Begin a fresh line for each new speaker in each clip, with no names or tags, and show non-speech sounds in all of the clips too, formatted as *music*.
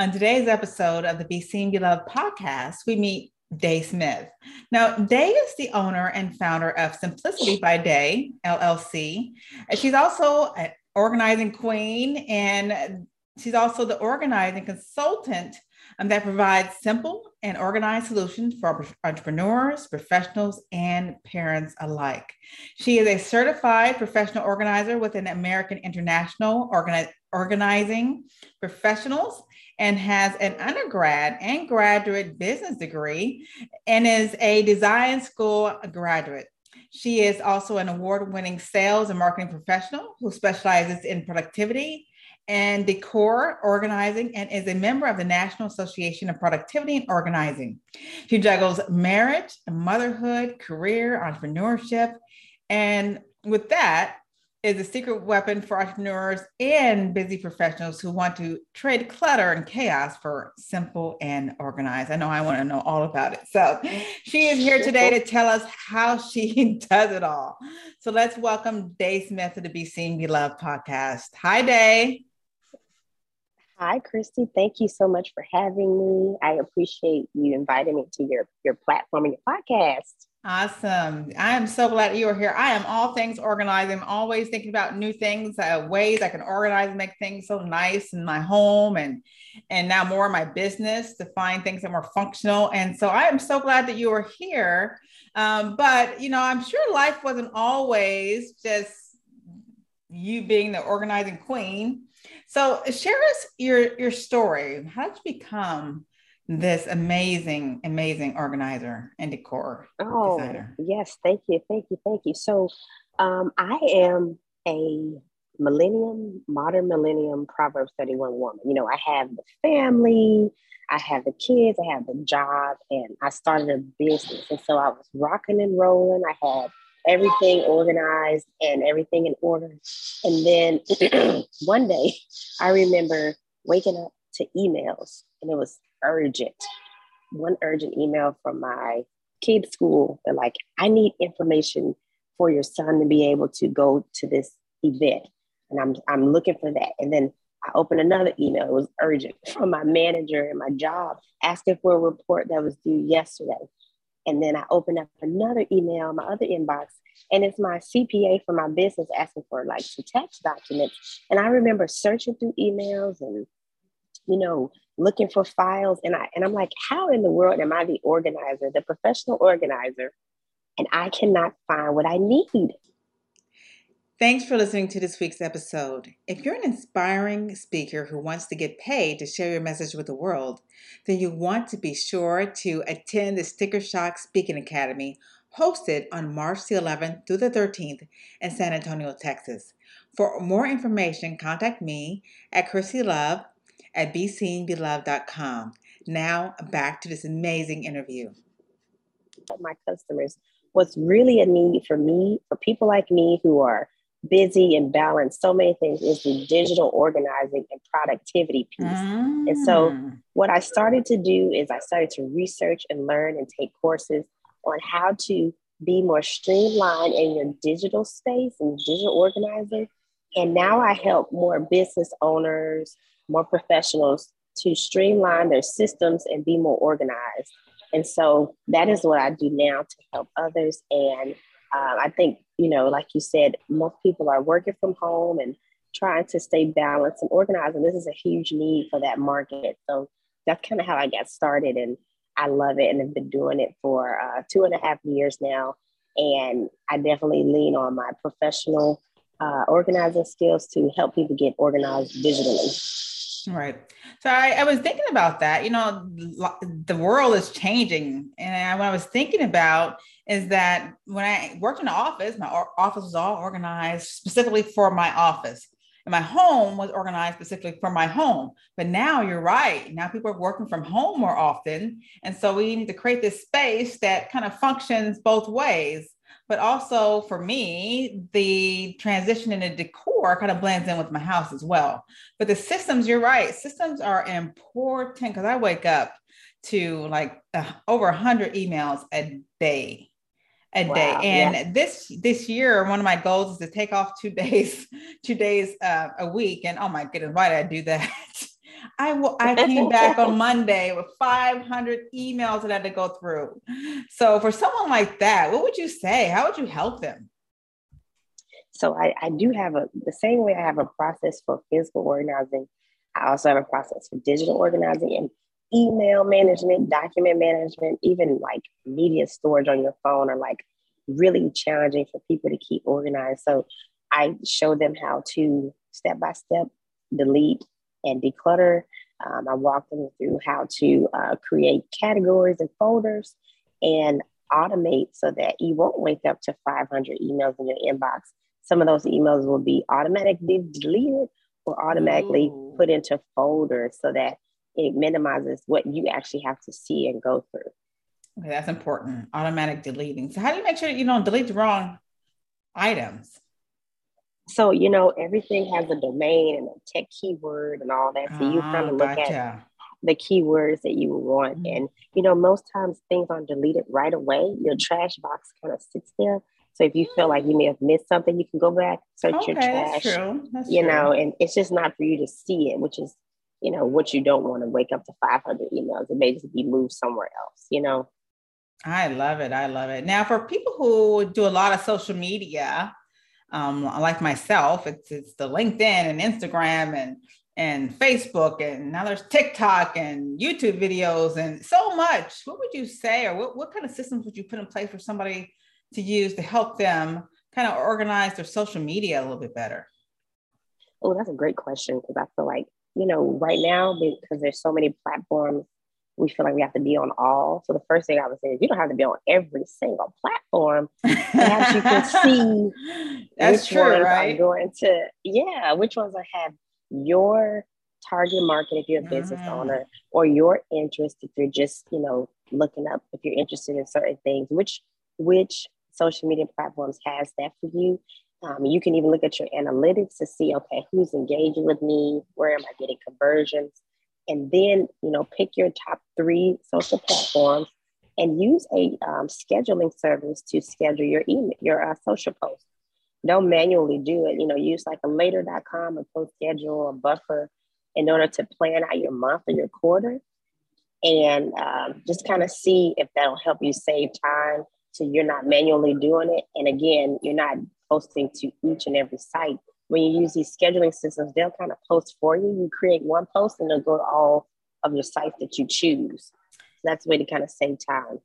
On today's episode of the Be Seen, Be Loved podcast, we meet Dai Smith. Now, Dai is the owner and founder of Simplicity by Dai LLC. She's also an organizing queen, and she's also the organizing consultant um, that provides simple and organized solutions for entrepreneurs, professionals, and parents alike. She is a certified professional organizer with an American International Organi- Organizing Professionals and has an undergrad and graduate business degree and is a design school graduate. She is also an award winning sales and marketing professional who specializes in productivity and decor organizing and is a member of the National Association of Productivity and Organizing. She juggles marriage, motherhood, career, entrepreneurship. And with that, is a secret weapon for entrepreneurs and busy professionals who want to trade clutter and chaos for simple and organized. I know I want to know all about it. So she is here today to tell us how *laughs* she does it all. So let's welcome Dai Smith to the Be Seen, Be Loved podcast. Hi, Dai.
Hi, Christy. Thank you so much for having me. I appreciate you inviting me to your, your platform and your podcast.
Awesome. I am so glad you are here. I am all things organized. I'm always thinking about new things, uh, ways I can organize and make things so nice in my home and and now more in my business to find things that are more functional. And so I am so glad that you are here. Um, but you know, I'm sure life wasn't always just you being the organizing queen. So share us your your story. How did you become this amazing, amazing organizer and decor
oh, designer. Yes, thank you, thank you, thank you. So, um, I am a millennium, modern millennium Proverbs 31 woman. You know, I have the family, I have the kids, I have the job, and I started a business. And so I was rocking and rolling. I had everything organized and everything in order. And then *clears throat* one day I remember waking up to emails and it was urgent. One urgent email from my kids' school. They're like, I need information for your son to be able to go to this event. And I'm I'm looking for that. And then I opened another email. It was urgent *laughs* from my manager and my job asking for a report that was due yesterday. And then I opened up another email, my other inbox, and it's my CPA for my business asking for like some tax documents. And I remember searching through emails and, you know, looking for files and I and I'm like, how in the world am I the organizer, the professional organizer, and I cannot find what I need?
Thanks for listening to this week's episode. If you're an inspiring speaker who wants to get paid to share your message with the world, then you want to be sure to attend the Sticker Shock Speaking Academy hosted on March the 11th through the 13th in San Antonio, Texas. For more information, contact me at Chrissy Love at beseenbeloved.com. Now, back to this amazing interview.
My customers, what's really a need for me, for people like me who are busy and balanced so many things, is the digital organizing and productivity piece. Mm. And so, mm. what I started to do is I started to research and learn and take courses on how to be more streamlined in your digital space and digital organizing. And now I help more business owners, more professionals to streamline their systems and be more organized. And so that is what I do now to help others. And uh, I think, you know, like you said, most people are working from home and trying to stay balanced and organized. And this is a huge need for that market. So that's kind of how I got started. And I love it and have been doing it for uh, two and a half years now. And I definitely lean on my professional uh, organizing skills to help people get organized digitally.
Right. So I, I, was thinking about that. You know, the world is changing. And what I was thinking about is that when I worked in the office, my office was all organized specifically for my office. And my home was organized specifically for my home. But now you're right. Now people are working from home more often. And so we need to create this space that kind of functions both ways but also for me, the transition in the decor kind of blends in with my house as well. But the systems, you're right, systems are important because I wake up to like uh, over 100 emails a day a wow, day and yeah. this this year one of my goals is to take off two *laughs* days two days uh, a week and oh my goodness why did i do that *laughs* I will. I came back on Monday with 500 emails that I had to go through. So for someone like that, what would you say? How would you help them?
So I, I do have a the same way I have a process for physical organizing. I also have a process for digital organizing and email management, document management, even like media storage on your phone are like really challenging for people to keep organized. So I show them how to step by step delete and declutter. Um, I walked them through how to uh, create categories and folders and automate so that you won't wake up to 500 emails in your inbox. Some of those emails will be automatically deleted or automatically Ooh. put into folders so that it minimizes what you actually have to see and go through.
Okay, that's important. Automatic deleting. So, how do you make sure you don't delete the wrong items?
So, you know, everything has a domain and a tech keyword and all that. So you kind of look gotcha. at the keywords that you want. Mm-hmm. And, you know, most times things aren't deleted right away. Your trash box kind of sits there. So if you feel like you may have missed something, you can go back, search okay, your trash. That's true. That's you true. know, and it's just not for you to see it, which is, you know, what you don't want to wake up to 500 emails. It may just be moved somewhere else, you know.
I love it. I love it. Now, for people who do a lot of social media, um, like myself, it's it's the LinkedIn and Instagram and and Facebook and now there's TikTok and YouTube videos and so much. What would you say, or what, what kind of systems would you put in place for somebody to use to help them kind of organize their social media a little bit better?
Oh, that's a great question because I feel like, you know, right now, because there's so many platforms we feel like we have to be on all. So the first thing I would say is you don't have to be on every single platform. Perhaps you can *laughs* see
That's which true, ones right?
are going to, yeah, which ones are have your target market if you're a business mm. owner or your interest if you're just, you know, looking up if you're interested in certain things, which which social media platforms has that for you. Um, you can even look at your analytics to see, okay, who's engaging with me? Where am I getting conversions? And then you know pick your top three social platforms and use a um, scheduling service to schedule your email your uh, social posts. Don't manually do it you know use like a later.com a post schedule a buffer in order to plan out your month or your quarter and um, just kind of see if that'll help you save time so you're not manually doing it. And again you're not posting to each and every site when you use these scheduling systems, they'll kind of post for you. You create one post and they'll go to all of your sites that you choose. So that's a way to kind of save time.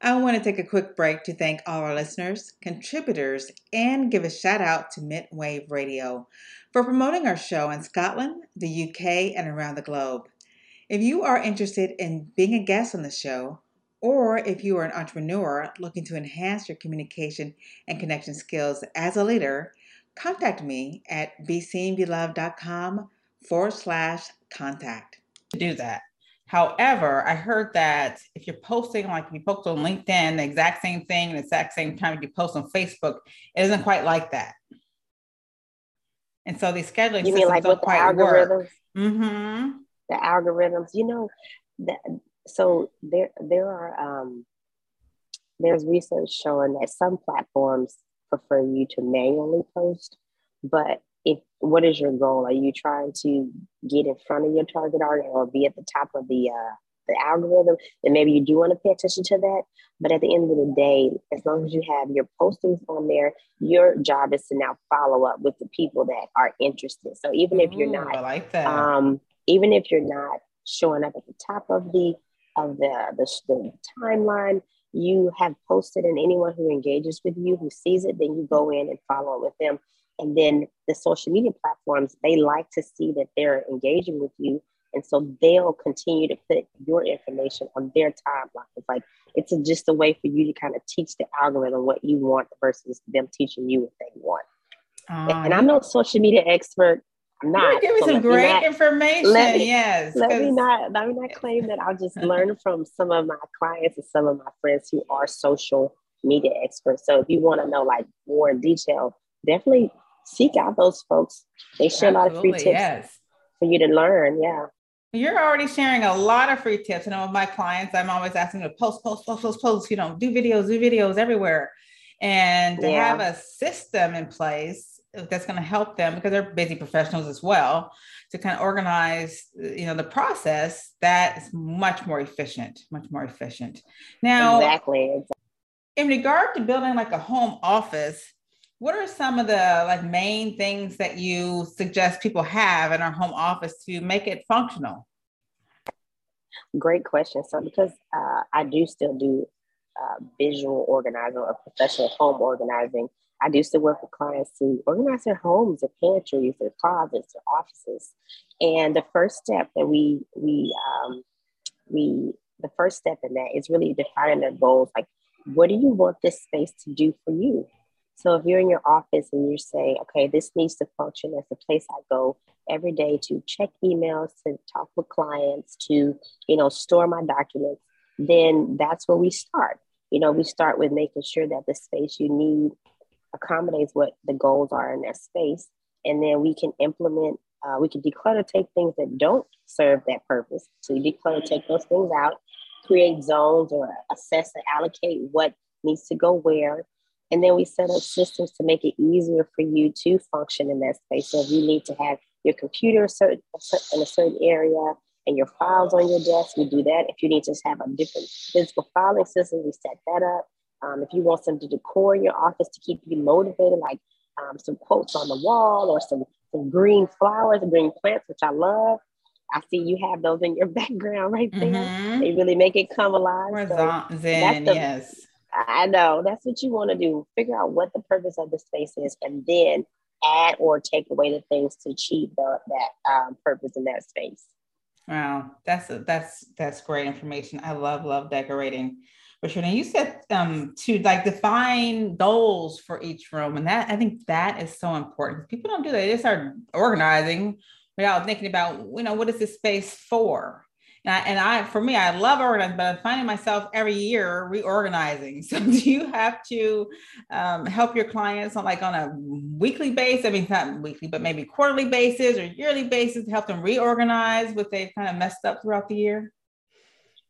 I want to take a quick break to thank all our listeners, contributors, and give a shout out to Midwave Radio for promoting our show in Scotland, the UK, and around the globe. If you are interested in being a guest on the show, or if you are an entrepreneur looking to enhance your communication and connection skills as a leader, contact me at beseenbeloved.com forward slash contact. To do that. However, I heard that if you're posting, like if you post on LinkedIn, the exact same thing, the exact same time you post on Facebook, it isn't quite like that. And so these scheduling you systems like don't quite algorithms? Mm-hmm.
The algorithms, you know, that so there there are um, there's research showing that some platforms prefer you to manually post. But if what is your goal? Are you trying to get in front of your target audience or be at the top of the uh, the algorithm? Then maybe you do want to pay attention to that. But at the end of the day, as long as you have your postings on there, your job is to now follow up with the people that are interested. So even if you're not,
I like that.
Um, even if you're not showing up at the top of the of the, the, the timeline, you have posted and anyone who engages with you who sees it then you go in and follow it with them and then the social media platforms, they like to see that they're engaging with you. And so they'll continue to put your information on their timeline. It's like it's just a way for you to kind of teach the algorithm what you want versus them teaching you what they want. Uh, and I'm no social media expert. I'm not.
Give me so some great not, information.
Let me,
yes.
Let me not let me not claim that I'll just *laughs* learn from some of my clients and some of my friends who are social media experts. So if you want to know like more in detail, definitely seek out those folks. They share Absolutely, a lot of free tips yes. for you to learn. Yeah.
You're already sharing a lot of free tips. And with my clients, I'm always asking them to post, post, post, post, post, you know, do videos, do videos everywhere. And to yeah. have a system in place that's going to help them because they're busy professionals as well to kind of organize you know the process that's much more efficient much more efficient. Now
exactly
in regard to building like a home office what are some of the like main things that you suggest people have in our home office to make it functional?
Great question. So because uh, i do still do uh, visual organizing or professional home organizing I do still work with clients to organize their homes, their pantries, their closets, their offices. And the first step that we we um, we the first step in that is really defining their goals. Like, what do you want this space to do for you? So if you're in your office and you say, okay, this needs to function as a place I go every day to check emails, to talk with clients, to you know store my documents, then that's where we start. You know, we start with making sure that the space you need accommodates what the goals are in that space. And then we can implement, uh, we can declutter, take things that don't serve that purpose. So you declutter, take those things out, create zones or assess and allocate what needs to go where. And then we set up systems to make it easier for you to function in that space. So if you need to have your computer in a certain area and your files on your desk, we do that. If you need to have a different physical filing system, we set that up. Um, if you want some to decor in your office to keep you motivated, like um, some quotes on the wall or some, some green flowers and green plants, which I love. I see you have those in your *laughs* background right there. Mm-hmm. They really make it come alive.
So Zen, the, yes.
I know that's what you want to do. Figure out what the purpose of the space is, and then add or take away the things to achieve the, that um, purpose in that space.
Wow, that's a, that's that's great information. I love love decorating. Sure. Now you said um, to like define goals for each room, and that I think that is so important. People don't do that; they start organizing without thinking about you know what is this space for. And I, and I, for me, I love organizing, but I'm finding myself every year reorganizing. *laughs* So, do you have to um, help your clients on like on a weekly basis? I mean, not weekly, but maybe quarterly basis or yearly basis to help them reorganize what they've kind of messed up throughout the year?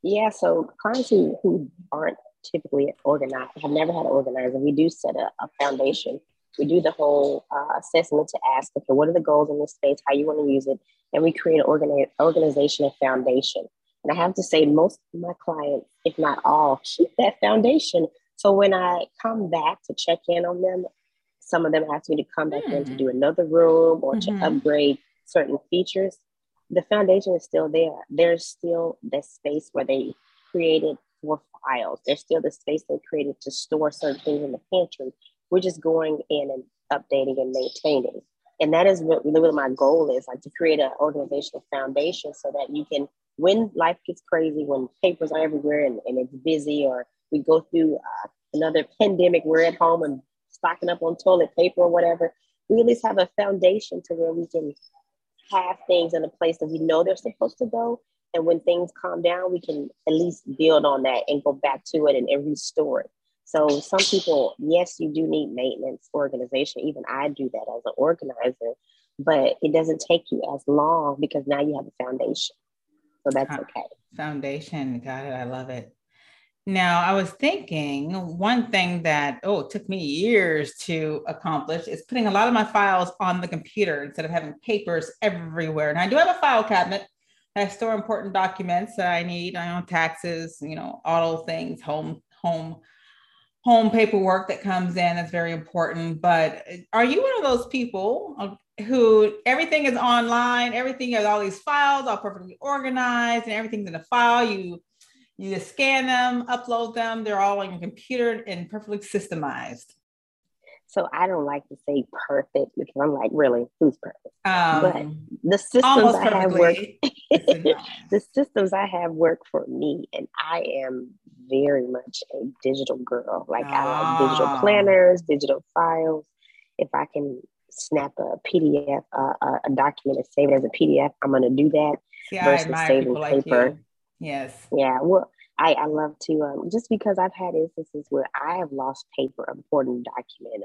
Yeah, so clients who, who aren't typically organized, have never had an organizer, we do set a, a foundation. We do the whole uh, assessment to ask, okay, what are the goals in this space, how you want to use it, and we create an organi- organization and foundation. And I have to say, most of my clients, if not all, keep that foundation. So when I come back to check in on them, some of them ask me to come back mm. in to hmm. do another room or mm-hmm. to upgrade certain features the foundation is still there. There's still the space where they created for files. There's still the space they created to store certain things in the pantry. We're just going in and updating and maintaining. And that is what really my goal is like to create an organizational foundation so that you can, when life gets crazy, when papers are everywhere and, and it's busy, or we go through uh, another pandemic, we're at home and stocking up on toilet paper or whatever, we at least have a foundation to where we can have things in a place that we know they're supposed to go. And when things calm down, we can at least build on that and go back to it and, and restore it. So some people, yes, you do need maintenance organization. Even I do that as an organizer, but it doesn't take you as long because now you have a foundation. So that's okay.
Foundation, got it. I love it. Now, I was thinking one thing that, oh, it took me years to accomplish is putting a lot of my files on the computer instead of having papers everywhere. And I do have a file cabinet I store important documents that I need, I know taxes, you know, auto things, home, home, home paperwork that comes in that's very important. But are you one of those people uh, who everything is online, everything has all these files all perfectly organized and everything's in a file? You you just scan them, upload them. They're all on your computer and perfectly systemized.
So I don't like to say perfect because I'm like, really, who's perfect?
Um,
but the systems I have work, *laughs* *laughs* the systems I have work for me, and I am very much a digital girl. Like I like digital ah. planners, digital files. If I can snap a PDF, uh, a document, and save it as a PDF, I'm going to do that
See, versus saving paper. Yes.
Yeah. Well, I, I love to um, just because I've had instances where I have lost paper, important document,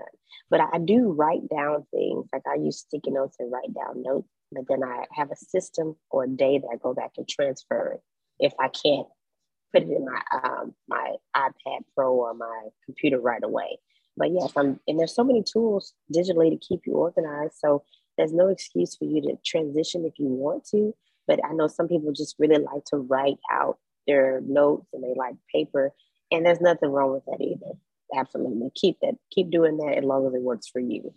but I do write down things. Like I use sticky notes and write down notes, but then I have a system or a day that I go back and transfer it if I can't put it in my um, my iPad Pro or my computer right away. But yes, I'm and there's so many tools digitally to keep you organized. So there's no excuse for you to transition if you want to. But I know some people just really like to write out their notes and they like paper. And there's nothing wrong with that either. Absolutely. Keep that, keep doing that as long as it works for you.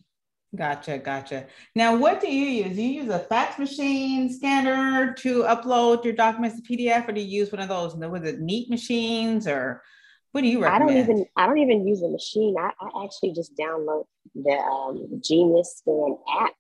Gotcha, gotcha. Now, what do you use? Do you use a fax machine scanner to upload your documents to PDF, or do you use one of those? Was it Neat machines, or what do you recommend?
I don't even I don't even use a machine. I, I actually just download the um, Genius Scan app.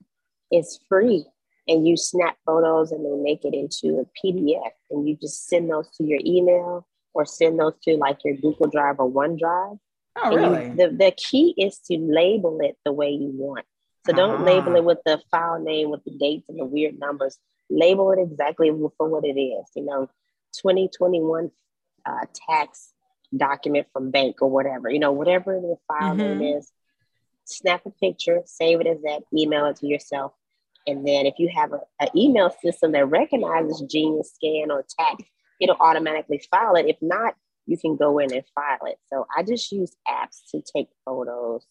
It's free, and you snap photos and they make it into a PDF, and you just send those to your email or send those to like your Google Drive or OneDrive.
Oh, really?
You, the, the key is to label it the way you want. So don't label it with the file name with the dates and the weird numbers. Label it exactly for what it is. You know, 2021 uh, tax document from bank or whatever. You know, whatever the file mm-hmm. name is. Snap a picture, save it as that, email it to yourself, and then if you have an email system that recognizes Genius Scan or tax, it'll automatically file it. If not, you can go in and file it. So I just use apps to take photos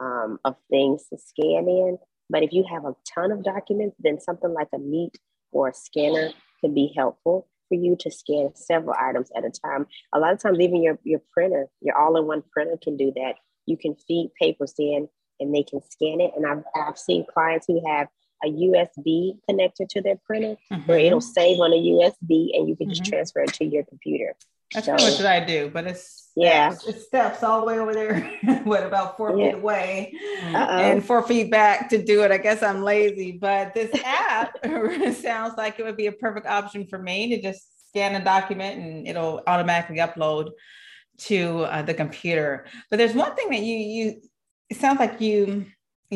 um, of things to scan in. But if you have a ton of documents, then something like a Neat or a scanner could be helpful for you to scan several items at a time. A lot of times, even your, your printer, your all in one printer can do that. You can feed papers in and they can scan it. And I've, I've seen clients who have a USB connector to their printer mm-hmm. where it'll save on a USB and you can mm-hmm. just transfer it to your computer.
That's so, much that I do, but it's yeah, it's, steps all the way over there, *laughs* what about four yeah. feet away, Uh-oh. and four feet back to do it. I guess I'm lazy, but this app *laughs* sounds like it would be a perfect option for me to just scan a document and it'll automatically upload to uh, the computer. But there's one thing that you you it sounds like you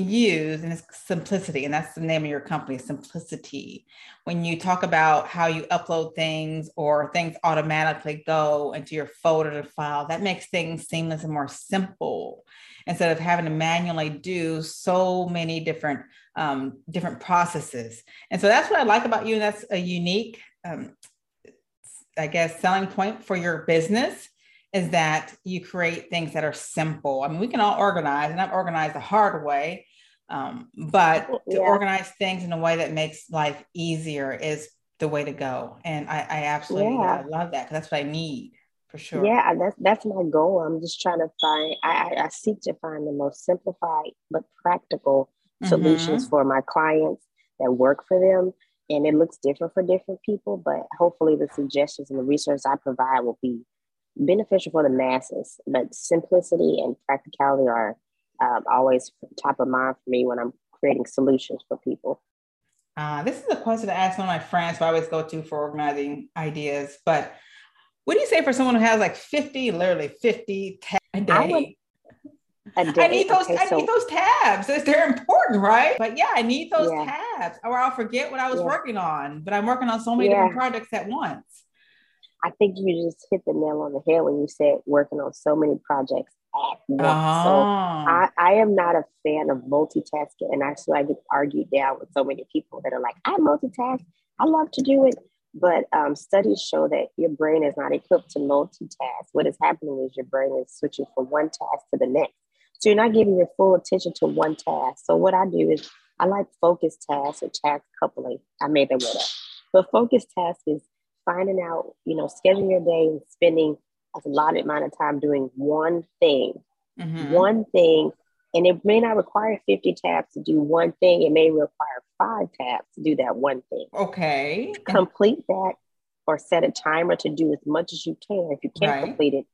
use and it's simplicity and that's the name of your company simplicity. When you talk about how you upload things or things automatically go into your folder to file that makes things seamless and more simple. Instead of having to manually do so many different um, different processes. And so that's what i like about you and that's a unique um, i guess selling point for your business is that you create things that are simple. I mean, we can all organize, and I've organized the hard way, um, but to organize things in a way that makes life easier is the way to go. And I, I absolutely yeah. love that because that's what I need for sure.
Yeah, that's that's my goal. I'm just trying to find. I, I seek to find the most simplified but practical mm-hmm. solutions for my clients that work for them. And it looks different for different people, but hopefully the suggestions and the research I provide will be beneficial for the masses, but simplicity and practicality are um, always top of mind for me when I'm creating solutions for people.
Uh, this is a question to ask one of my friends who I always go to for organizing ideas. But what do you say for someone who has like 50, literally 50 tabs a day? I, I need those. Okay, I so, need those tabs. They're important, right? But yeah, I need those yeah. tabs, or I'll forget what I was yeah. working on. But I'm working on so many yeah. different projects at once.
I think you just hit the nail on the head when you said working on so many projects at once. Oh. So I, I am not a fan of multitasking. And actually, I get argued down with so many people that are like, I multitask, I love to do it. But um, studies show that your brain is not equipped to multitask. What is happening is your brain is switching from one task to the next. So you're not giving your full attention to one task. So what I do is I like focus tasks or task coupling. I made that word up. But focus task is finding out, you know, scheduling your day and spending a allotted amount of time doing one thing, mm-hmm. one thing. And it may not require 50 tabs to do one thing. It may require five tabs to do that one thing.
Okay.
Complete that or set a timer to do as much as you can. If you can't right. complete it,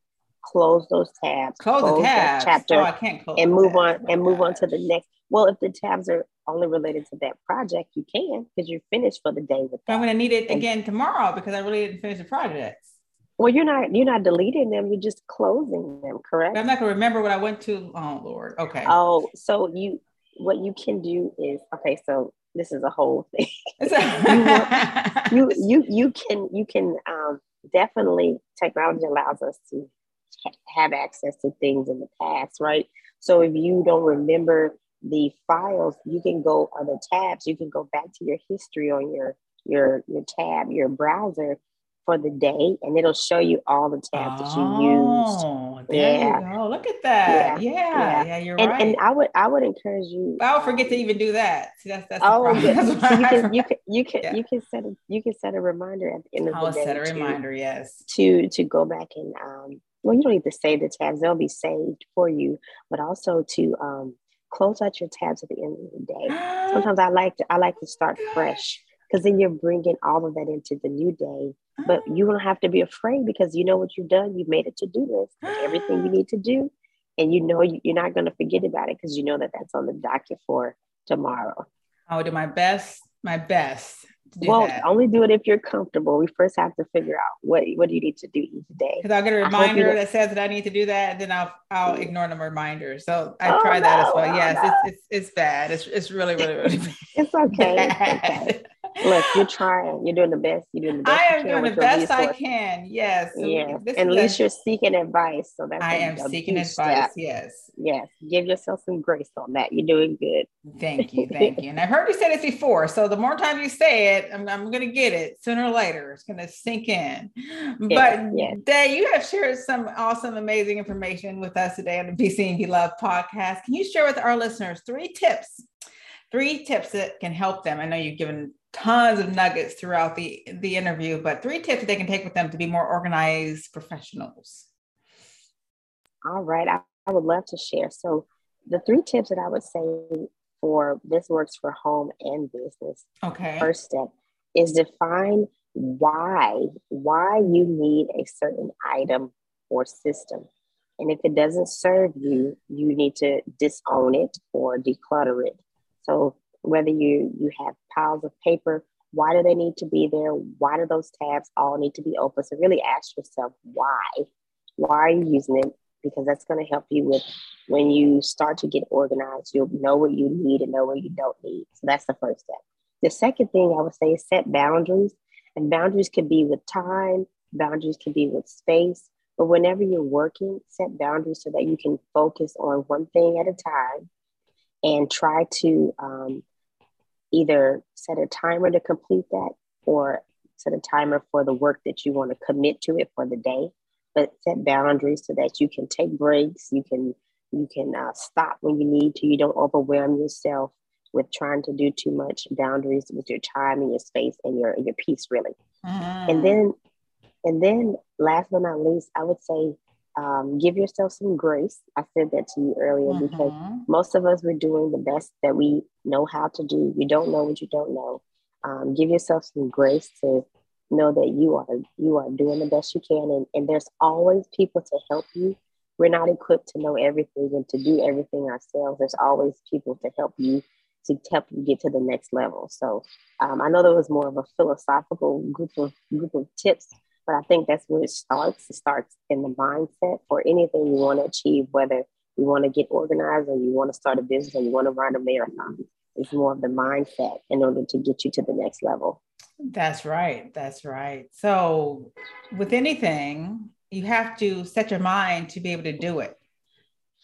close those tabs,
close, close the tabs. chapter, oh, I can't close
and move on and move on to the next. Well, if the tabs are only related to that project, you can because you're finished for the day with that.
I'm going to need it and, again tomorrow because I really didn't finish the projects.
Well, you're not you're not deleting them. You're just closing them, correct?
I'm not going to remember what I went to. Oh Lord. Okay.
Oh, so you what you can do is okay. So this is a whole *laughs* thing. *laughs* you, you you can you can um, definitely technology allows us to have access to things in the past, right? So if you don't remember the files, you can go on the tabs. You can go back to your history on your your your tab, your browser, for the day and it'll show you all the tabs oh, that you used.
Oh, yeah. You Look at that. Yeah. Yeah. yeah. yeah you're
and,
right.
And I would I would encourage you.
I would forget to even do that. See, that's that's oh, so *laughs*
you can you can you can, yeah. you can set a you can set a reminder at the end of
I'll
the day.
set a reminder, yes.
To to go back and um well you don't need to save the tabs, they'll be saved for you, but also to um close out your tabs at the end of the day. *gasps* Sometimes I like to I like to start fresh because then you're bringing all of that into the new day. But you don't have to be afraid because you know what you've done. You've made it to do list, everything you need to do, and you know you're not going to forget about it because you know that that's on the docket for tomorrow.
I will do my best, my best
well,
that.
only do it if you're comfortable. We first have to figure out what what do you need to do each day.
Because I'll get a reminder that says that I need to do that, and then I'll I'll ignore the reminder. So I oh, try that as well. Oh, yes, no. it's, it's it's bad. It's it's really really really
bad. *laughs* It's okay. It's okay. *laughs* Look, you're trying. You're doing the best. You're doing the best.
I am doing the best I can. Yes.
Yeah. And at least a, you're seeking advice. So that's
I am seeking advice. Step. Yes.
Yes. Give yourself some grace on that. You're doing good.
Thank you. *laughs* Thank you. And I've heard you say this before. So the more time you say it, I'm, I'm going to get it sooner or later. It's going to sink in. but yes. Dai, you have shared some awesome, amazing information with us today on the Be Seen Be Loved podcast. Can you share with our listeners three tips? Three tips that can help them. I know you've given tons of nuggets throughout the the interview but three tips that they can take with them to be more organized professionals.
All right I, I would love to share. So the three tips that i would say for this works for home and business.
Okay.
First step is define why why you need a certain item or system. And if it doesn't serve you you need to disown it or declutter it. So whether you you have piles of paper why do they need to be there? Why do those tabs all need to be open? So really ask yourself why. Why are you using it? Because that's going to help you with when you start to get organized you'll know what you need and know what you don't need. So that's the first step. The second thing i would say is set boundaries and boundaries could be with time boundaries can be with space but whenever you're working set boundaries so that you can focus on one thing at a time and try to um, either set a timer to complete that or set a timer for the work that you want to commit to it for the day but set boundaries so that you can take breaks you can you can uh, stop when you need to you don't overwhelm yourself with trying to do too much boundaries with your time and your space and your your peace really mm-hmm. and then and then last but not least i would say um, give yourself some grace. I said that to you earlier mm-hmm. because most of us we're doing the best that we know how to do. You don't know what you don't know. Um, give yourself some grace to know that you are you are doing the best you can, and, and there's always people to help you. We're not equipped to know everything and to do everything ourselves. There's always people to help you to help you get to the next level. So um, I know there was more of a philosophical group of group of tips but I think that's where it starts. It starts in the mindset for anything you want to achieve, whether you want to get organized or you want to start a business or you want to run a marathon. It's more of the mindset in order to get you to the next level.
That's right. That's right. So, with anything, you have to set your mind to be able to do it.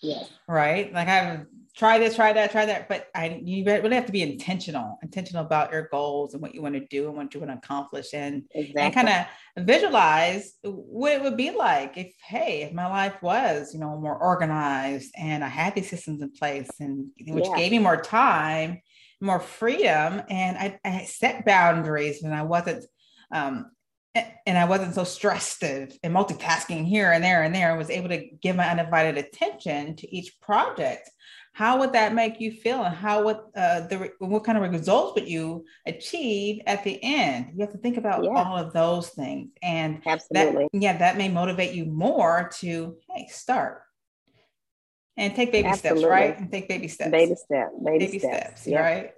Yes.
Right. Like I've try this, try that, try that. But I you really have to be intentional, intentional about your goals and what you want to do and what you want to accomplish and, exactly. and kind of visualize what it would be like if, hey, if my life was, you know, more organized and I had these systems in place and which yeah. gave me more time, more freedom. And I, I set boundaries and I wasn't um, and I wasn't so stressed and multitasking here and there and there. I was able to give my undivided attention to each project how would that make you feel and how would uh, the what kind of results would you achieve at the end you have to think about yeah. all of those things and
absolutely
that, yeah that may motivate you more to hey start and take baby absolutely. steps right and take baby steps
baby step baby, baby steps, steps
yep. right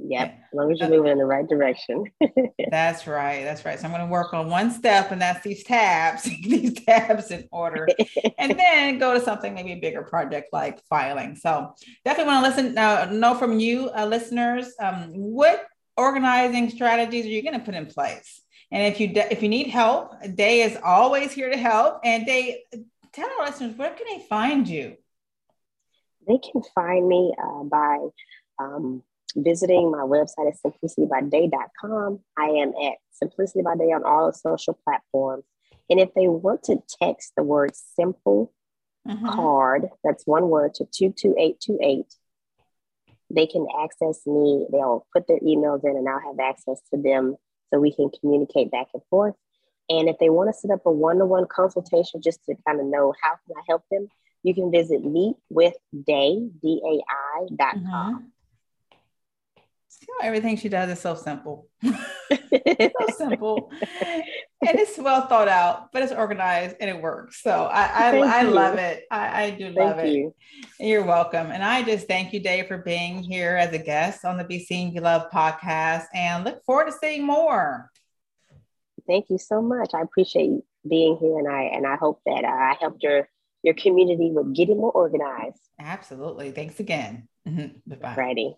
Yep. As long as you're moving in the right direction. *laughs*
that's right. That's right. So I'm going to work on one step, and that's these tabs, *laughs* these tabs in order, and *laughs* then go to something maybe a bigger project like filing. So definitely want to listen, uh, know from you, uh, listeners, um, what organizing strategies are you going to put in place? And if you de- if you need help, Dai is always here to help. And Dai, tell our listeners where can they find you?
They can find me uh, by um, visiting my website at simplicitybydai.com. I am at Simplicity by Dai on all the social platforms. And if they want to text the word simple mm-hmm. card, that's one word to 22828, they can access me. They'll put their emails in and I'll have access to them so we can communicate back and forth. And if they want to set up a one to one consultation just to kind of know how can I help them, you can visit meetwithdai, D-A-I dot com. Mm-hmm
everything she does is so simple. *laughs* so *laughs* simple. And it's well thought out, but it's organized and it works. So I I, I love it. I, I do love thank it. You. You're welcome. And I just thank you, Dave, for being here as a guest on the Be Seen Be Loved podcast and look forward to seeing more.
Thank you so much. I appreciate you being here and I and I hope that uh, I helped your your community with getting more organized.
Absolutely. Thanks again. Mm-hmm. *laughs*
Bye-bye. Righty.